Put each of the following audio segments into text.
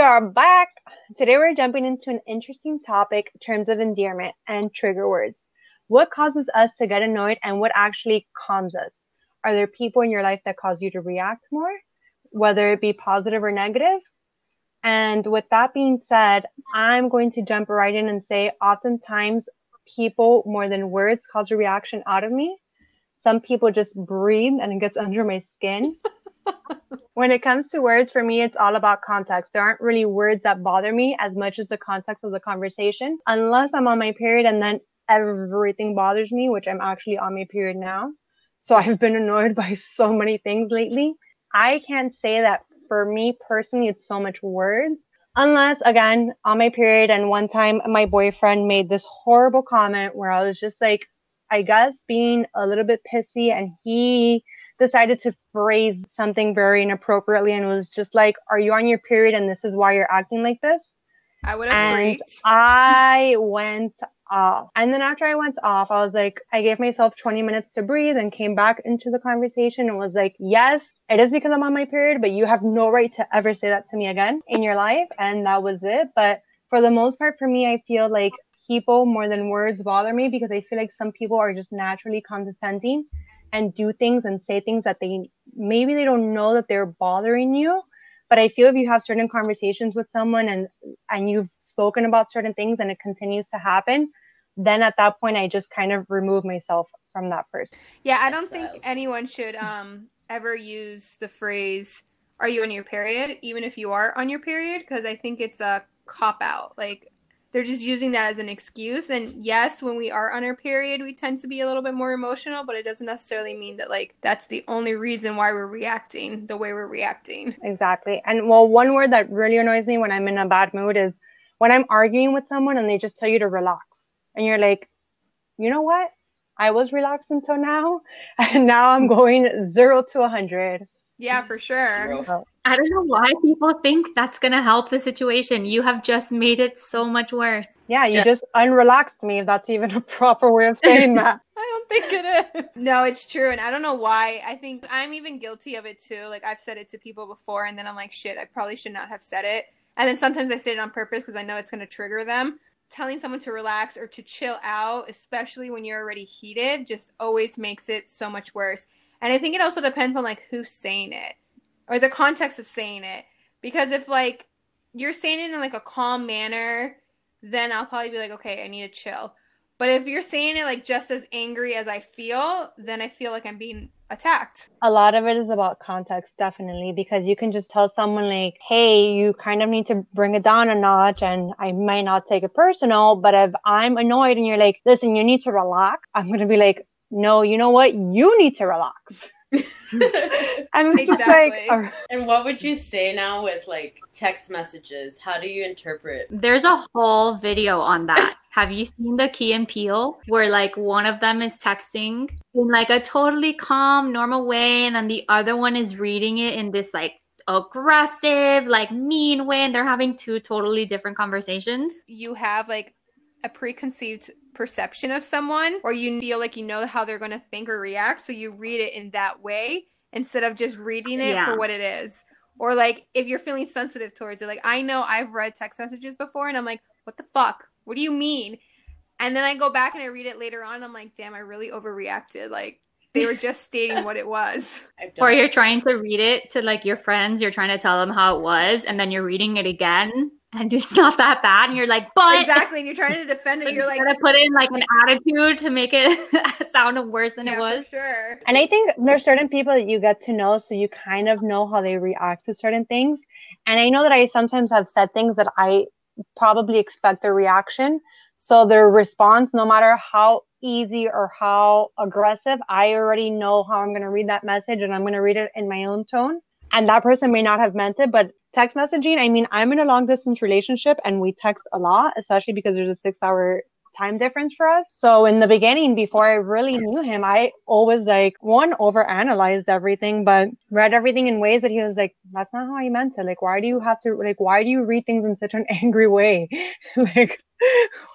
we are back. Today we're jumping into an interesting topic, terms of endearment and trigger words. What causes us to get annoyed and what actually calms us? Are there people in your life that cause you to react more, whether it be positive or negative? And with that being said, I'm going to jump right in and say oftentimes people more than words cause a reaction out of me. Some people just breathe and it gets under my skin. When it comes to words, for me, it's all about context. There aren't really words that bother me as much as the context of the conversation, unless I'm on my period and then everything bothers me, which I'm actually on my period now. So I've been annoyed by so many things lately. I can't say that for me personally, it's so much words. Unless again, on my period and one time my boyfriend made this horrible comment where I was just like, I guess being a little bit pissy and he decided to phrase something very inappropriately and was just like, are you on your period and this is why you're acting like this? I would have And freaked. I went off. And then after I went off, I was like, I gave myself 20 minutes to breathe and came back into the conversation and was like, yes, it is because I'm on my period, but you have no right to ever say that to me again in your life. And that was it. But for the most part, for me, I feel like people more than words bother me because I feel like some people are just naturally condescending and do things and say things that they maybe they don't know that they're bothering you. But I feel if you have certain conversations with someone and and you've spoken about certain things and it continues to happen, then at that point I just kind of remove myself from that person. Yeah, I don't think anyone should um ever use the phrase "Are you on your period?" even if you are on your period, because I think it's a cop out. Like they're just using that as an excuse. And yes, when we are on our period, we tend to be a little bit more emotional, but it doesn't necessarily mean that like that's the only reason why we're reacting the way we're reacting. Exactly. And well, one word that really annoys me when I'm in a bad mood is when I'm arguing with someone and they just tell you to relax. And you're like, you know what? I was relaxed until now, and now I'm going zero to a hundred. Yeah, for sure. Bro. I don't know why people think that's going to help the situation. You have just made it so much worse. Yeah, you Yeah. just unrelaxed me, if that's even a proper way of saying that. I don't think it is. No, it's true. And I don't know why. I think I'm even guilty of it too. Like, I've said it to people before, and then I'm like, shit, I probably should not have said it. And then sometimes I say it on purpose because I know it's going to trigger them. Telling someone to relax or to chill out, especially when you're already heated, just always makes it so much worse. And I think it also depends on like who's saying it or the context of saying it. Because if like you're saying it in like a calm manner, then I'll probably be like, okay, I need to chill. But if you're saying it like just as angry as I feel, then I feel like I'm being attacked. A lot of it is about context, definitely, because you can just tell someone like, Hey, you kind of need to bring it down a notch and I might not take it personal, but if I'm annoyed and you're like, listen, you need to relax, I'm going to be like, no, you know what? You need to relax. I'm just like, Exactly. "All and what would you say now with like text messages? How do you interpret? There's a whole video on that. Have you seen the Key and Peele where like one of them is texting in like a totally calm, normal way, and then the other one is reading it in this like aggressive, like mean way, and they're having two totally different conversations? You have like a preconceived perception of someone, or you feel like you know how they're going to think or react, so you read it in that way instead of just reading it Yeah. for what it is. Or like if you're feeling sensitive towards it, like I know I've read text messages before, and I'm like, what the fuck? What do you mean? And then I go back and I read it later on. And I'm like, damn, I really overreacted. Like they were just stating what it was. Or you're trying to read it to like your friends, you're trying to tell them how it was, and then you're reading it again, and it's not that bad, and you're like, but exactly. And you're trying to defend it. You're like, Instead of put in like an attitude to make it sound worse than yeah, it was. for sure. And I think there's certain people that you get to know, so you kind of know how they react to certain things. And I know that I sometimes have said things that I probably expect a reaction. So their response, no matter how easy or how aggressive, I already know how I'm going to read that message and I'm going to read it in my own tone. And that person may not have meant it, but text messaging, I mean, I'm in a long distance relationship and we text a lot, especially because there's a six hour time difference for us. So in the beginning, before I really knew him, I always like one overanalyzed everything, but read everything in ways that he was like, that's not how I meant it. Like, why do you have to, like, why do you read things in such an angry way? like,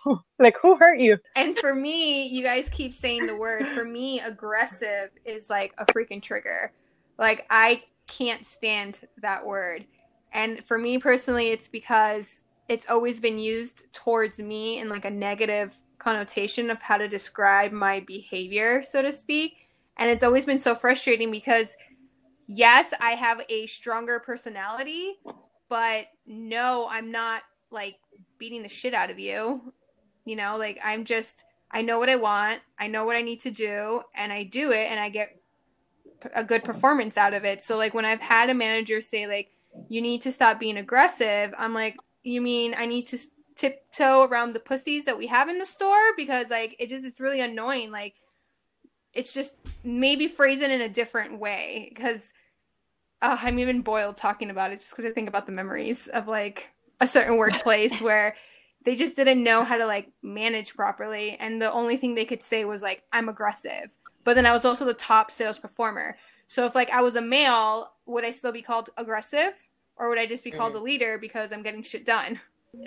like who hurt you? And for me, you guys keep saying the word. For me, aggressive is like a freaking trigger. Like I can't stand that word. And for me personally, it's because it's always been used towards me in like a negative connotation of how to describe my behavior, so to speak. And it's always been so frustrating because yes, I have a stronger personality, but no, I'm not like beating the shit out of you. You know, like I'm just I know what I want, I know what I need to do, and I do it and I get a good performance out of it. So like when I've had a manager say like you need to stop being aggressive, I'm like, you mean I need to tiptoe around the pussies that we have in the store? Because like it just it's really annoying. Like it's just maybe phrase it in a different way. Because uh, I'm even boiled talking about it just because I think about the memories of like a certain workplace where they just didn't know how to like manage properly. And the only thing they could say was like I'm aggressive. But then I was also the top sales performer. So if like I was a male would I still be called aggressive or would I just be called Mhm. a leader because I'm getting shit done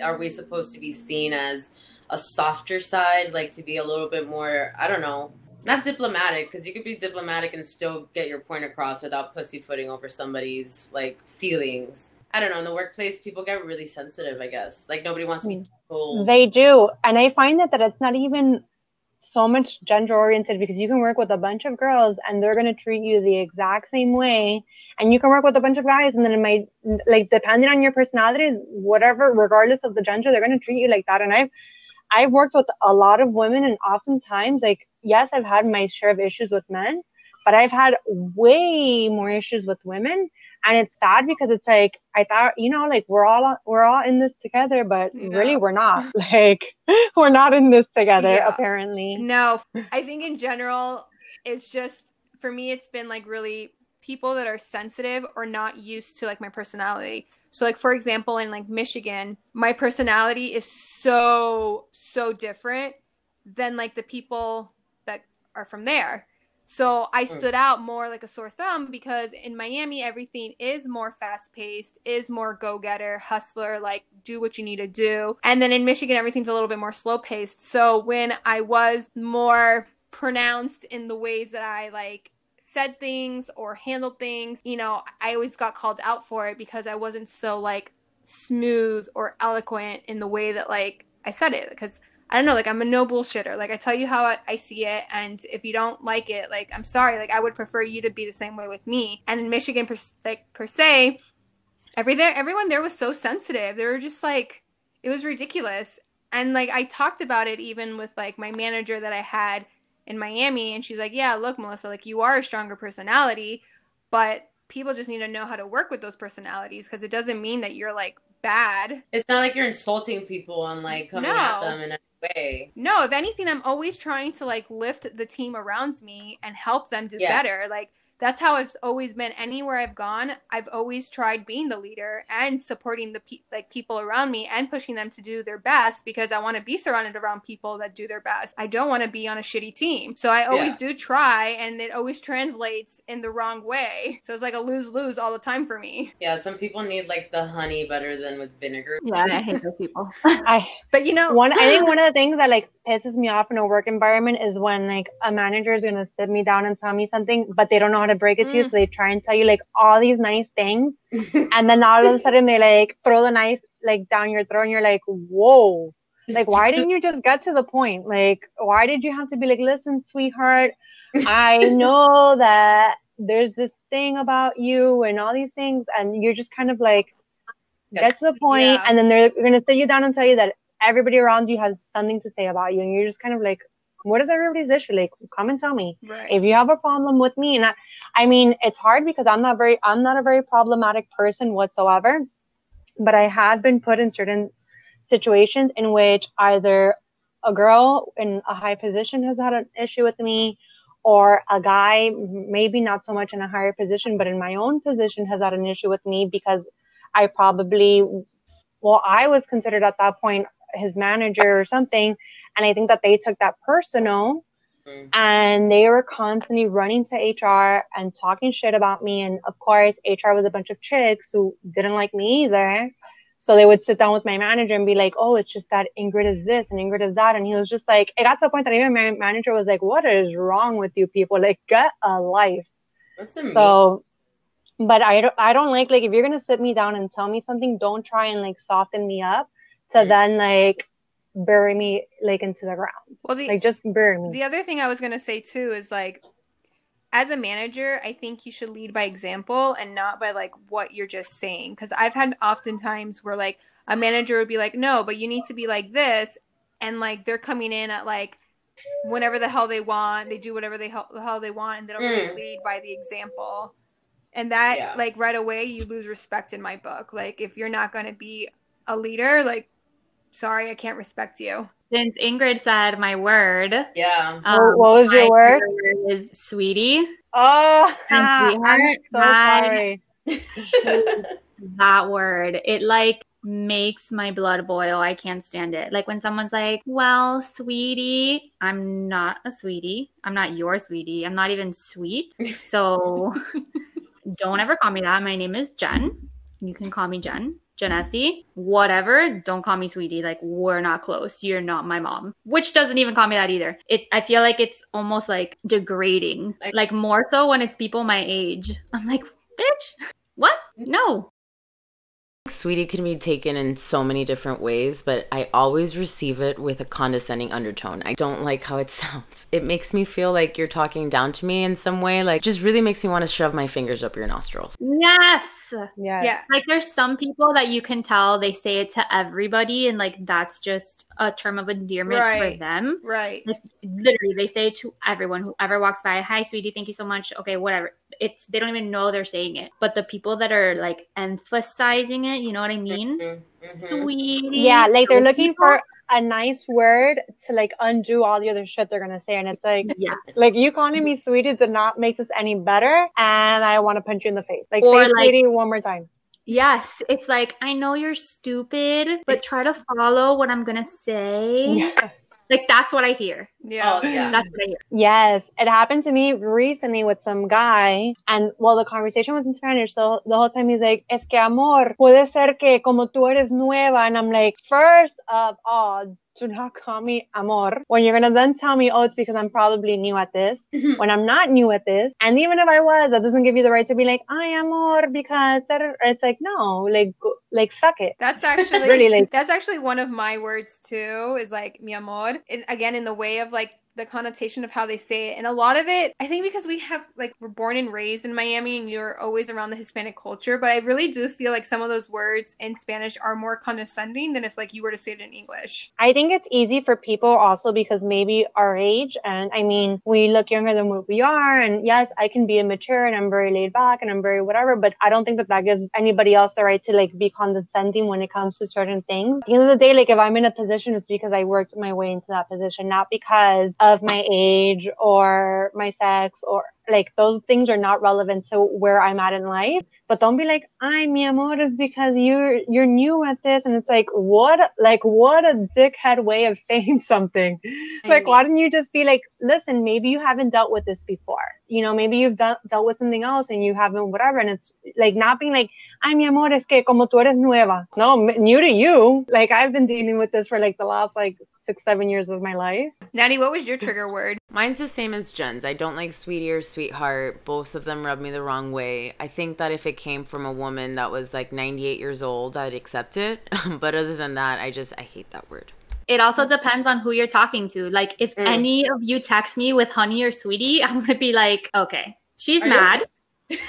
Are we supposed to be seen as a softer side, like to be a little bit more, I don't know, not diplomatic, because you could be diplomatic and still get your point across without pussyfooting over somebody's like feelings. I don't know. In the workplace, people get really sensitive. I guess like nobody wants to be told. They do. And I find that, that it's not even so much gender oriented because you can work with a bunch of girls and they're going to treat you the exact same way. And you can work with a bunch of guys and then it might, like, depending on your personality, whatever, regardless of the gender, they're going to treat you like that. And I've, I've worked with a lot of women and oftentimes, like, yes, I've had my share of issues with men, but I've had way more issues with women and it's sad because it's like I thought, you know, like we're all we're all in this together, but really we're not. Like we're not in this together, Yeah. apparently. No, I think in general, it's just for me, it's been like really people that are sensitive or not used to like my personality. So, like, for example, in like Michigan, my personality is so, so different than like the people that are from there. So I Mm. stood out more like a sore thumb because in Miami, everything is more fast paced, is more go getter, hustler, like do what you need to do. And then in Michigan, everything's a little bit more slow paced. So when I was more pronounced in the ways that I like said things or handled things, you know, I always got called out for it because I wasn't so like smooth or eloquent in the way that like I said it because I don't know, like I'm a no bullshitter. Like I tell you how I, I see it, and if you don't like it, like I'm sorry. Like I would prefer you to be the same way with me. And in Michigan, per, like per se, every there, everyone there was so sensitive. They were just like, it was ridiculous. And like I talked about it even with like my manager that I had in Miami, and she's like, yeah, look, Melissa, like you are a stronger personality, but people just need to know how to work with those personalities because it doesn't mean that you're like bad. It's not like you're insulting people and like coming at them in any way. No, if anything, I'm always trying to like lift the team around me and help them do Yeah. better. Like that's how it's always been. Anywhere I've gone, I've always tried being the leader and supporting the pe- like people around me and pushing them to do their best because I want to be surrounded around people that do their best. I don't want to be on a shitty team. So I always Yeah. do try, and it always translates in the wrong way. So it's like a lose lose all the time for me. Yeah, some people need like the honey better than with vinegar. Yeah, I hate those people. I But you know, one I think one of the things that like pisses me off in a work environment is when like a manager is gonna sit me down and tell me something, but they don't know how to break it to you, Mm. so they try and tell you like all these nice things, and then all of a sudden they like throw the knife like down your throat, and you're like, whoa. Like, why didn't you just get to the point? Like, why did you have to be like, listen, sweetheart, I know that there's this thing about you and all these things, and you're just kind of like, get to the point, Yeah. and then they're going to sit you down and tell you that everybody around you has something to say about you, and you're just kind of like, what is everybody's issue? Like, come and tell me right. if you have a problem with me. And I, I mean, it's hard because I'm not very, I'm not a very problematic person whatsoever, but I have been put in certain situations in which either a girl in a high position has had an issue with me or a guy maybe not so much in a higher position but in my own position has had an issue with me because i probably well i was considered at that point his manager or something and i think that they took that personal Mm. and they were constantly running to hr and talking shit about me and of course hr was a bunch of chicks who didn't like me either so they would sit down with my manager and be like, "Oh, it's just that Ingrid is this and Ingrid is that," and he was just like, it got to a point that even my manager was like, "What is wrong with you people? Like, get a life." That's amazing. So but I don't, I don't like like if you're gonna sit me down and tell me something, don't try and like soften me up to then like bury me like into the ground. Well, the Like just bury me. the other thing I was gonna say too is like, as a manager, I think you should lead by example and not by like what you're just saying. Because I've had oftentimes where like a manager would be like, no, but you need to be like this, and like they're coming in at like whenever the hell they want, they do whatever they hell, the hell they want, and they don't really Mm. lead by the example. And that Yeah. like right away you lose respect in my book. Like if you're not gonna be a leader, like sorry, I can't respect you. Since Ingrid said my word, Yeah. um, What- what was your my word? Is sweetie. oh, And I'm sweetheart, so I- sorry. that word. It like makes my blood boil. I can't stand it. Like when someone's like, "Well, sweetie," I'm not a sweetie. I'm not your sweetie. I'm not even sweet. So don't ever call me that. My name is Jen. You can call me Jen. Janessa, whatever. Don't call me sweetie. Like we're not close. You're not my mom. Which doesn't even call me that either. It. I feel like it's almost like degrading. Like- Like more so when it's people my age. I'm like, bitch, what? Mm-hmm. No. Sweetie can be taken in so many different ways, but I always receive it with a condescending undertone. I don't like how it sounds. It makes me feel like you're talking down to me in some way, like just really makes me want to shove my fingers up your nostrils. Yes. Yeah. Yeah. Like there's some people that you can tell they say it to everybody and like that's just a term of endearment Right. for them. Right. Like literally they say it to everyone whoever walks by, "Hi sweetie, thank you so much." Okay, whatever. It's they don't even know they're saying it. But the people that are like emphasizing it, you know what I mean? Mhm, mhm. Sweetie. Yeah, like they're looking people- for a nice word to like undo all the other shit they're gonna say, and it's like, Yeah. like you calling me sweetie did not make this any better, and I want to punch you in the face. Like, Or, say like- sweetie one more time. Yes, it's like I know you're stupid, but try to follow what I'm gonna say. Yes. Like that's what I hear. Yeah. Oh yeah. That's what I hear. Yes, it happened to me recently with some guy, and well, the conversation was in Spanish, so the whole time he's like, "Es que amor, puede ser que como tú eres nueva," and I'm like, first of all, do not call me amor when you're gonna then tell me, "Oh, it's because I'm probably new at this," mm-hmm. when I'm not new at this, and even if I was, that doesn't give you the right to be like, "I amor," because it's like, no, like, like, suck it. That's actually Really, like- that's actually one of my words too. Is like mi amor. And again, in the way of like the connotation of how they say it, and a lot of it, I think because we have like we're born and raised in Miami, and you're always around the Hispanic culture. But I really do feel like some of those words in Spanish are more condescending than if like you were to say it in English. I think it's easy for people also because maybe our age, and I mean, we look younger than what we are. And yes, I can be immature and I'm very laid back and I'm very whatever, but I don't think that that gives anybody else the right to like be condescending when it comes to certain things. At the end of the day, like if I'm in a position, it's because I worked my way into that position, not because my age or my sex or like those things are not relevant to where I'm at in life. But don't be like, I mi amor is because you're you're new at this and it's like what like what a dickhead way of saying something. Like why didn't you just be like, listen, maybe you haven't dealt with this before. You know, maybe you've done, dealt with something else and you haven't whatever and it's like not being like, I mi amor es que como tú eres nueva. No, new to you. Like I've been dealing with this for like the last like six, seven years of my life. Natty, what was your trigger word? Mine's the same as Jen's. I don't like sweetie or sweetheart. Both of them rub me the wrong way. I think that if it came from a woman that was like 98 years old, I'd accept it. but other than that, I just, I hate that word. It also depends on who you're talking to. Like if Mm. any of you text me with honey or sweetie, I'm gonna be like, okay, she's Are you mad.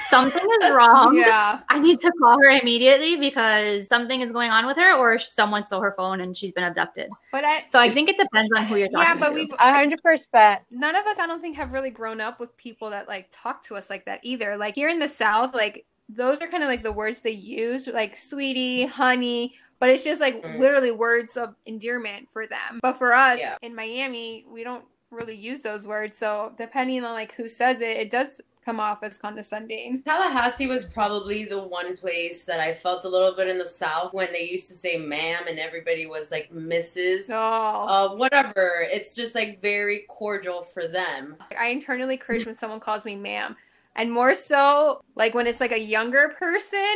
Something is wrong. Yeah. I need to call her immediately because something is going on with her, or someone stole her phone and she's been abducted. But I So I think it depends on who you're talking yeah, but to. we've hundred percent. none of us i don't think have really grown up with people that like talk to us like that either like here in the south like those are kind of like the words they use like sweetie honey but it's just like Mm. literally words of endearment for them but for us Yeah. in miami we don't really use those words so depending on like who says it it does come off as condescending Tallahassee was probably the one place that I felt a little bit in the South when they used to say ma'am and everybody was like Mrs. oh Uh, whatever. It's just like very cordial for them. i internally cringe when someone calls me ma'am And more so, like when it's like a younger person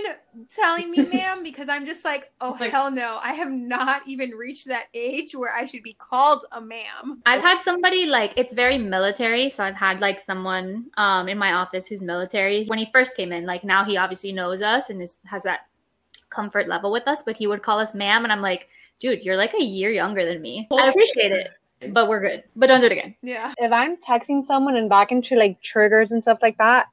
telling me ma'am, because I'm just like, oh, Like- hell no. I have not even reached that age where I should be called a ma'am. I've had somebody like it's very military, so I've had like someone um in my office who's military. When he first came in, like now he obviously knows us and is, has that comfort level with us, but he would call us ma'am, and I'm like, dude, you're like a year younger than me. I appreciate it, but we're good. But don't do it again. Yeah. if I'm texting someone and back into like triggers and stuff like that,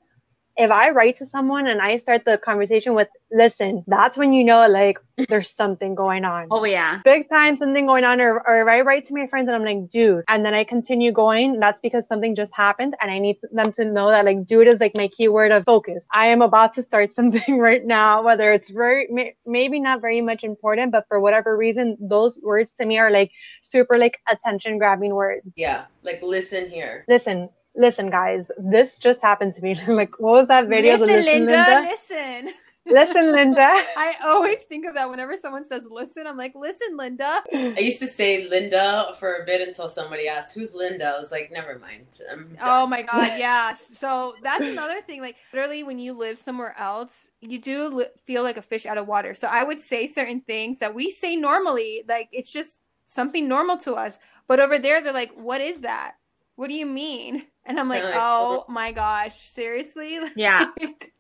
if I write to someone and I start the conversation with, listen, that's when you know like there's something going on. Oh yeah, Big time something going on, or, or if I write to my friends and I'm like, dude, and then I continue going, that's because something just happened and I need them to know that like, dude is like my keyword of focus. I am about to start something right now, whether it's very, may, maybe not very much important, but for whatever reason, those words to me are like super like attention grabbing words Yeah, like listen here. listen, listen, guys, this just happened to me. like, what was that video? Listen, listen, Linda, Linda. listen. Listen, Linda. I always think of that whenever someone says listen. I'm like, listen, Linda. I used to say Linda for a bit until somebody asked, "Who's Linda?" I was like, "Never mind." Oh my god, yeah. So that's another thing. Like literally, when you live somewhere else, you do li- feel like a fish out of water. So I would say certain things that we say normally, like it's just something normal to us. But over there, they're like, "What is that? What do you mean?" And I'm like, like, oh, "Oh my gosh, seriously?" yeah,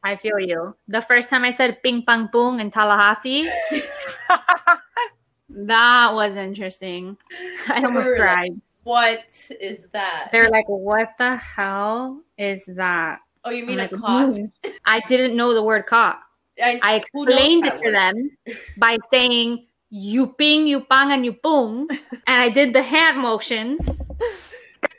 I feel you. The first time I said ping pong boom in Tallahassee, that was interesting. I almost Really? cried. What is that? They're like, what the hell is that? oh, you I'm mean a like, cock? I didn't know the word cock. I, I explained it to word? them by saying you ping, you pang, and you boom. and I did the hand motions.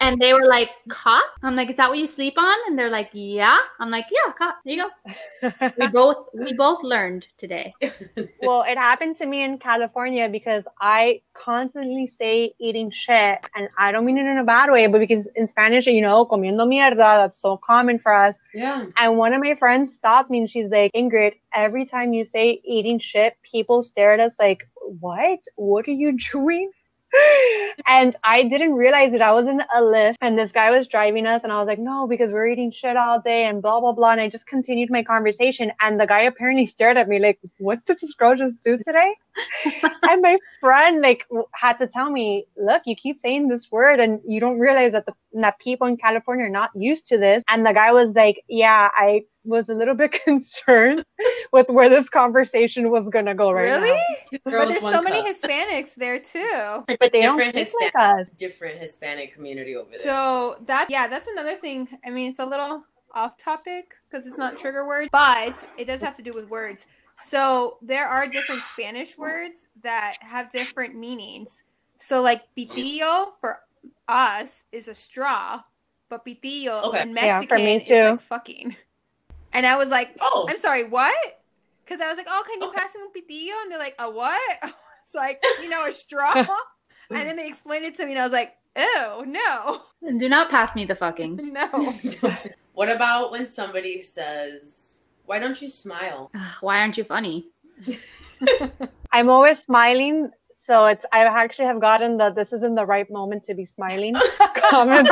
And they were like, cock? I'm like, is that what you sleep on? And they're like, yeah. I'm like, yeah, cock. There you go. We both we both learned today. well, it happened to me in California because I constantly say eating shit, and I don't mean it in a bad way, but because in Spanish, you know, comiendo mierda, that's so common for us. yeah. And one of my friends stopped me and she's like, Ingrid, every time you say eating shit, people stare at us like, what? What are you doing? And I didn't realize it. I was in a Lyft and this guy was driving us and I was like, no, because we're eating shit all day and blah, blah, blah. And I just continued my conversation and the guy apparently stared at me like, what did this girl just do today? and my friend like had to tell me, look, you keep saying this word and you don't realize that the that people in California are not used to this. And the guy was like, yeah, I was a little bit concerned with where this conversation was gonna go right really? now. Two But there's one so many. Hispanics there too. But they don't different think Hispanic, like us. different Hispanic community over there. So that yeah, that's another thing. I mean, it's a little off topic because it's not trigger words, but it does have to do with words. So there are different Spanish words that have different meanings. So like pitillo for us is a straw, but pitillo Okay. in Yeah, Mexican for me is too. like fucking. And I was like, oh, I'm sorry, what? Because I was like, oh, can you Okay. pass me un pitillo? And they're like, a what? It's like, you know, a straw. and then they explained it to me, and I was like, ew, no, Do not pass me the fucking. no. what about when somebody says, "Why don't you smile?" Why aren't you funny? I'm always smiling, so it's I actually have gotten the this isn't the right moment to be smiling comment.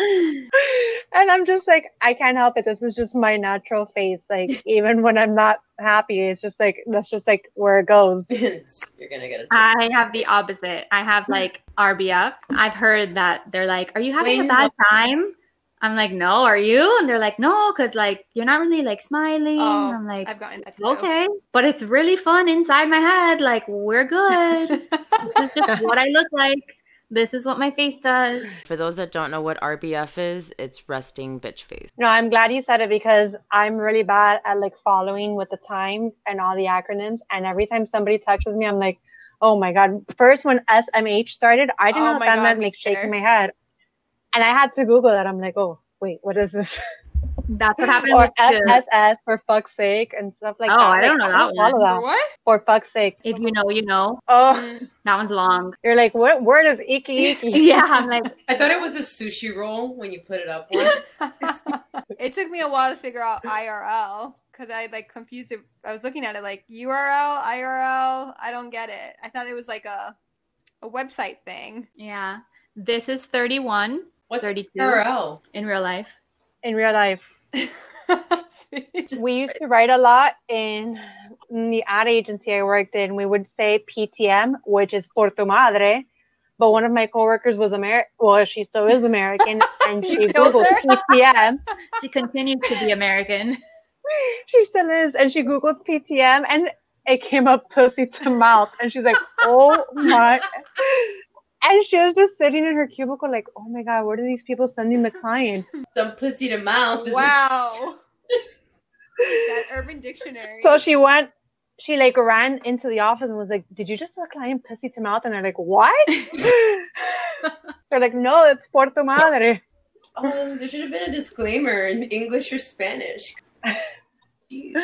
and I'm just like, I can't help it. This is just my natural face. Like even when I'm not happy, it's just like that's just like where it goes. You're gonna get a. I have the opposite. I have hmm. like RBF. I've heard that they're like, "Are you having a Blame bad time?" I'm like, "No, are you?" And they're like, "No, cuz like you're not really like smiling." Oh, I'm like, I've gotten that too. "Okay." But it's really fun inside my head. Like, we're good. this is just what I look like. This is what my face does. For those that don't know what RBF is, it's resting bitch face. No, I'm glad you said it because I'm really bad at like following with the times and all the acronyms. And every time somebody touches me, I'm like, oh my God. First, when SMH started, I didn't Oh know my what that God, meant, like shaking my head. And I had to Google that. I'm like, oh, wait, what is this? That's what happened or with the, SSS for fuck's sake and stuff like Oh, that. Oh, I Like, don't know that don't follow one. that. For what? For fuck's sake. If you know, you know. Oh, Mm. That one's long. you're like, what word is icky icky? yeah, I'm like, I thought it was a sushi roll when you put it up it took me a while to figure out IRL because I like confused it. I was looking at it like URL, IRL. I don't get it. I thought it was like a a website thing. yeah. This is 31 What's 32. URL? in real life. In real life. Just- we used to write a lot in, in the ad agency I worked in. We would say PTM, which is por tu madre. But one of my coworkers was American. Well, she still is American, and she googled her? PTM. She continues to be American. She still is, and she googled PTM, and it came up pussy to mouth, and she's like, "Oh my!" And she was just sitting in her cubicle, like, "Oh my god, what are these people sending the client?" Some pussy to mouth. is- wow. that Urban Dictionary. So she went, she like ran into the office and was like, "Did you just tell a client pussy to mouth?" And they're like, "What?" they're like, "No, it's por tu madre." Oh, there should have been a disclaimer in English or Spanish. Jeez.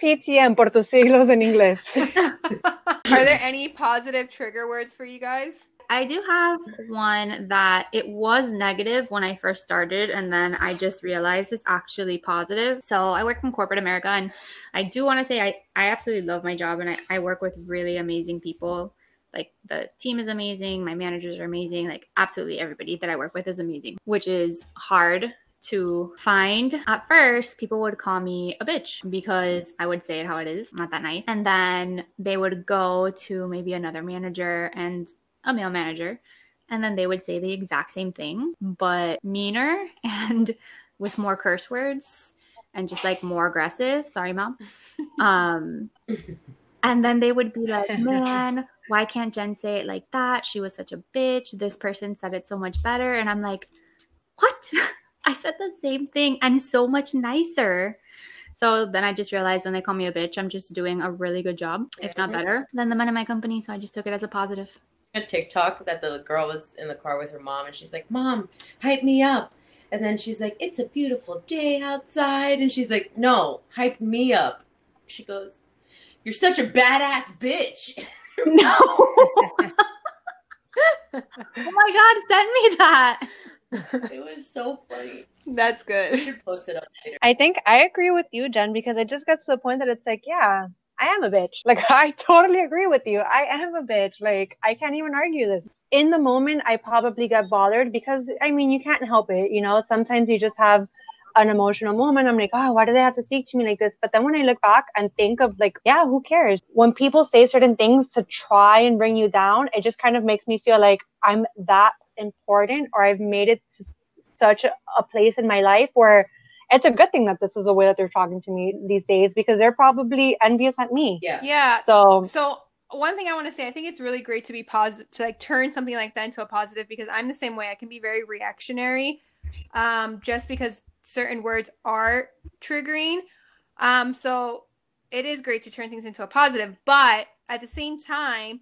PTM por tus siglos en inglés. Are there any positive trigger words for you guys? I do have one that it was negative when I first started, and then I just realized it's actually positive. So I work in corporate America, and I do want to say I, I absolutely love my job, and I, I work with really amazing people. Like the team is amazing, my managers are amazing, like absolutely everybody that I work with is amazing, which is hard to find. At first, people would call me a bitch because I would say it how it is, not that nice. And then they would go to maybe another manager and a male manager, and then they would say the exact same thing, but meaner and with more curse words and just like more aggressive. Sorry, mom. Um, and then they would be like, man, why can't Jen say it like that? She was such a bitch. This person said it so much better. And I'm like, what? I said the same thing and so much nicer. So then I just realized when they call me a bitch, I'm just doing a really good job, if not better, than the men in my company. So I just took it as a positive. A TikTok that the girl was in the car with her mom, and she's like, "Mom, hype me up." And then she's like, "It's a beautiful day outside," and she's like, "No, hype me up." She goes, "You're such a badass bitch." No. oh my God, send me that. it was so funny. That's I good. should post it up later. I think I agree with you, Jen, because it just gets to the point that it's like, yeah, I am a bitch. Like, I totally agree with you. I am a bitch. Like, I can't even argue this. In the moment, I probably get bothered because, I mean, you can't help it. You know, sometimes you just have an emotional moment. I'm like, oh, why do they have to speak to me like this? But then when I look back and think of like, yeah, who cares? When people say certain things to try and bring you down, it just kind of makes me feel like I'm that important or I've made it to such a place in my life where it's a good thing that this is the way that they're talking to me these days because they're probably envious at me. Yeah. Yeah. So So one thing I want to say, I think it's really great to be positive, to like turn something like that into a positive because I'm the same way. I can be very reactionary, um, just because certain words are triggering. Um, so it is great to turn things into a positive, but at the same time,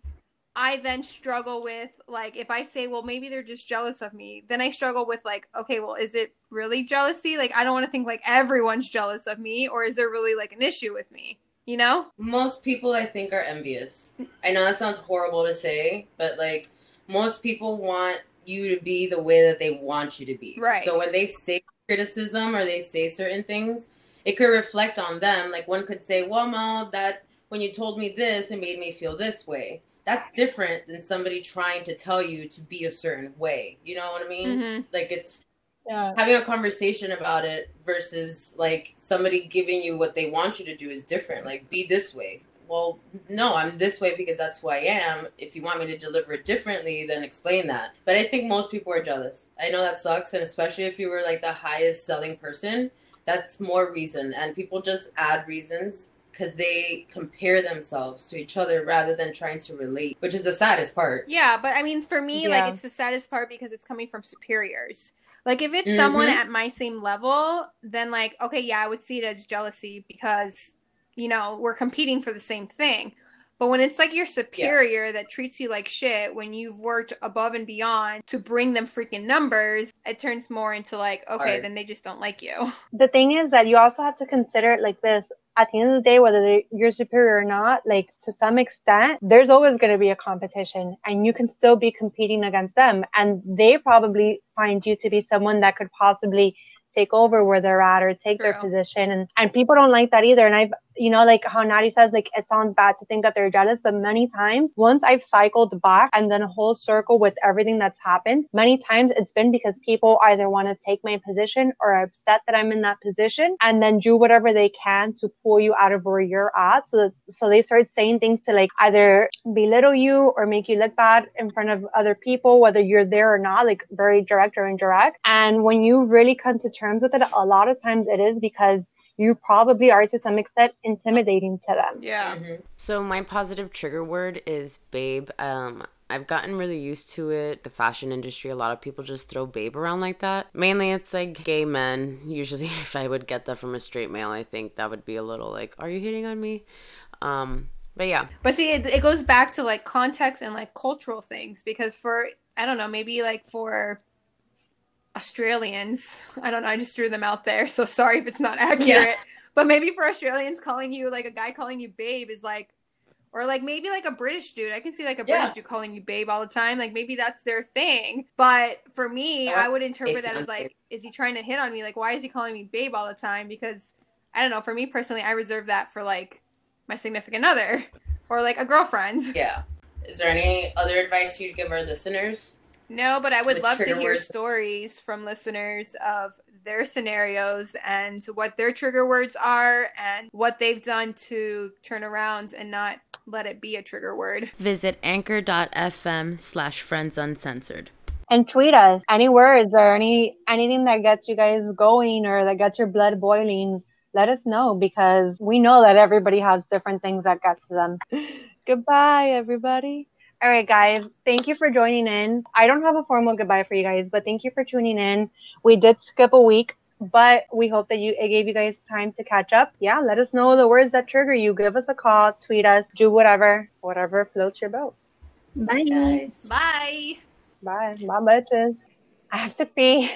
I then struggle with like if I say, well, maybe they're just jealous of me, then I struggle with like, okay, well, is it really jealousy? Like I don't want to think like everyone's jealous of me, or is there really like an issue with me? You know? Most people, I think, are envious. I know that sounds horrible to say, but like most people want you to be the way that they want you to be. Right. So when they say criticism or they say certain things, it could reflect on them. Like one could say, "Well, Ma, that when you told me this, it made me feel this way." That's different than somebody trying to tell you to be a certain way. You know what I mean? Mhm. Like it's yeah. having a conversation about it versus like somebody giving you what they want you to do is different. Like, be this way. Well, no, I'm this way because that's who I am. If you want me to deliver it differently, then explain that. But I think most people are jealous. I know that sucks, and especially if you were like the highest selling person, that's more reason. And people just add reasons because they compare themselves to each other rather than trying to relate, which is the saddest part. Yeah, but I mean, for me, Yeah. like, it's the saddest part because it's coming from superiors. Like, if it's someone Mhm. at my same level, then, like, okay, yeah, I would see it as jealousy because, you know, we're competing for the same thing. But when it's like your superior that treats you like shit when you've worked above and beyond to bring them freaking numbers, it turns more into like, okay, Hard. then they just don't like you. The thing is that you also have to consider it like this. At the end of the day, whether you're superior or not, like to some extent, there's always going to be a competition and you can still be competing against them. And they probably find you to be someone that could possibly take over where they're at or take their position. And, and people don't like that either. And I've, you know, like how Natty says, like it sounds bad to think that they're jealous, but many times once I've cycled back and then a whole circle with everything that's happened, many times it's been because people either want to take my position or are upset that I'm in that position and then do whatever they can to pull you out of where you're at. So that, so they start saying things to like either belittle you or make you look bad in front of other people, whether you're there or not, like very direct or indirect. And when you really come to terms with it, a lot of times it is because you probably are to some extent intimidating to them. Yeah. Mm-hmm. So my positive trigger word is babe. Um, I've gotten really used to it. The fashion industry, a lot of people just throw babe around like that. Mainly it's like gay men. Usually if I would get that from a straight male, I think that would be a little like, are you hitting on me? Um, but yeah. But see, it, it goes back to like context and like cultural things because for, I don't know, maybe like for Australians, I don't know, I just threw them out there. So sorry if it's not accurate. Yeah. But maybe for Australians, calling you like a guy calling you babe is like, or like maybe like a British dude. I can see like a British Yeah. dude calling you babe all the time. Like maybe that's their thing. But for me, I would interpret that as like, is he trying to hit on me? Like, why is he calling me babe all the time? Because I don't know. For me personally, I reserve that for like my significant other or like a girlfriend. Yeah. Is there any other advice you'd give our listeners? No, but I would With love to hear words. stories from listeners of their scenarios and what their trigger words are and what they've done to turn around and not let it be a trigger word. Visit anchor.fm slash friends uncensored. and tweet us any words or any anything that gets you guys going or that gets your blood boiling let us know because we know that everybody has different things that get to them goodbye everybody all right guys thank you for joining in. I don't have a formal goodbye for you guys but thank you for tuning in. We did skip a week but we hope that you it gave you guys time to catch up. Yeah let us know the words that trigger you. Give us a call tweet us do whatever whatever floats your boat. Bye. Guys. Bye. bye. Bye bitches. I have to pee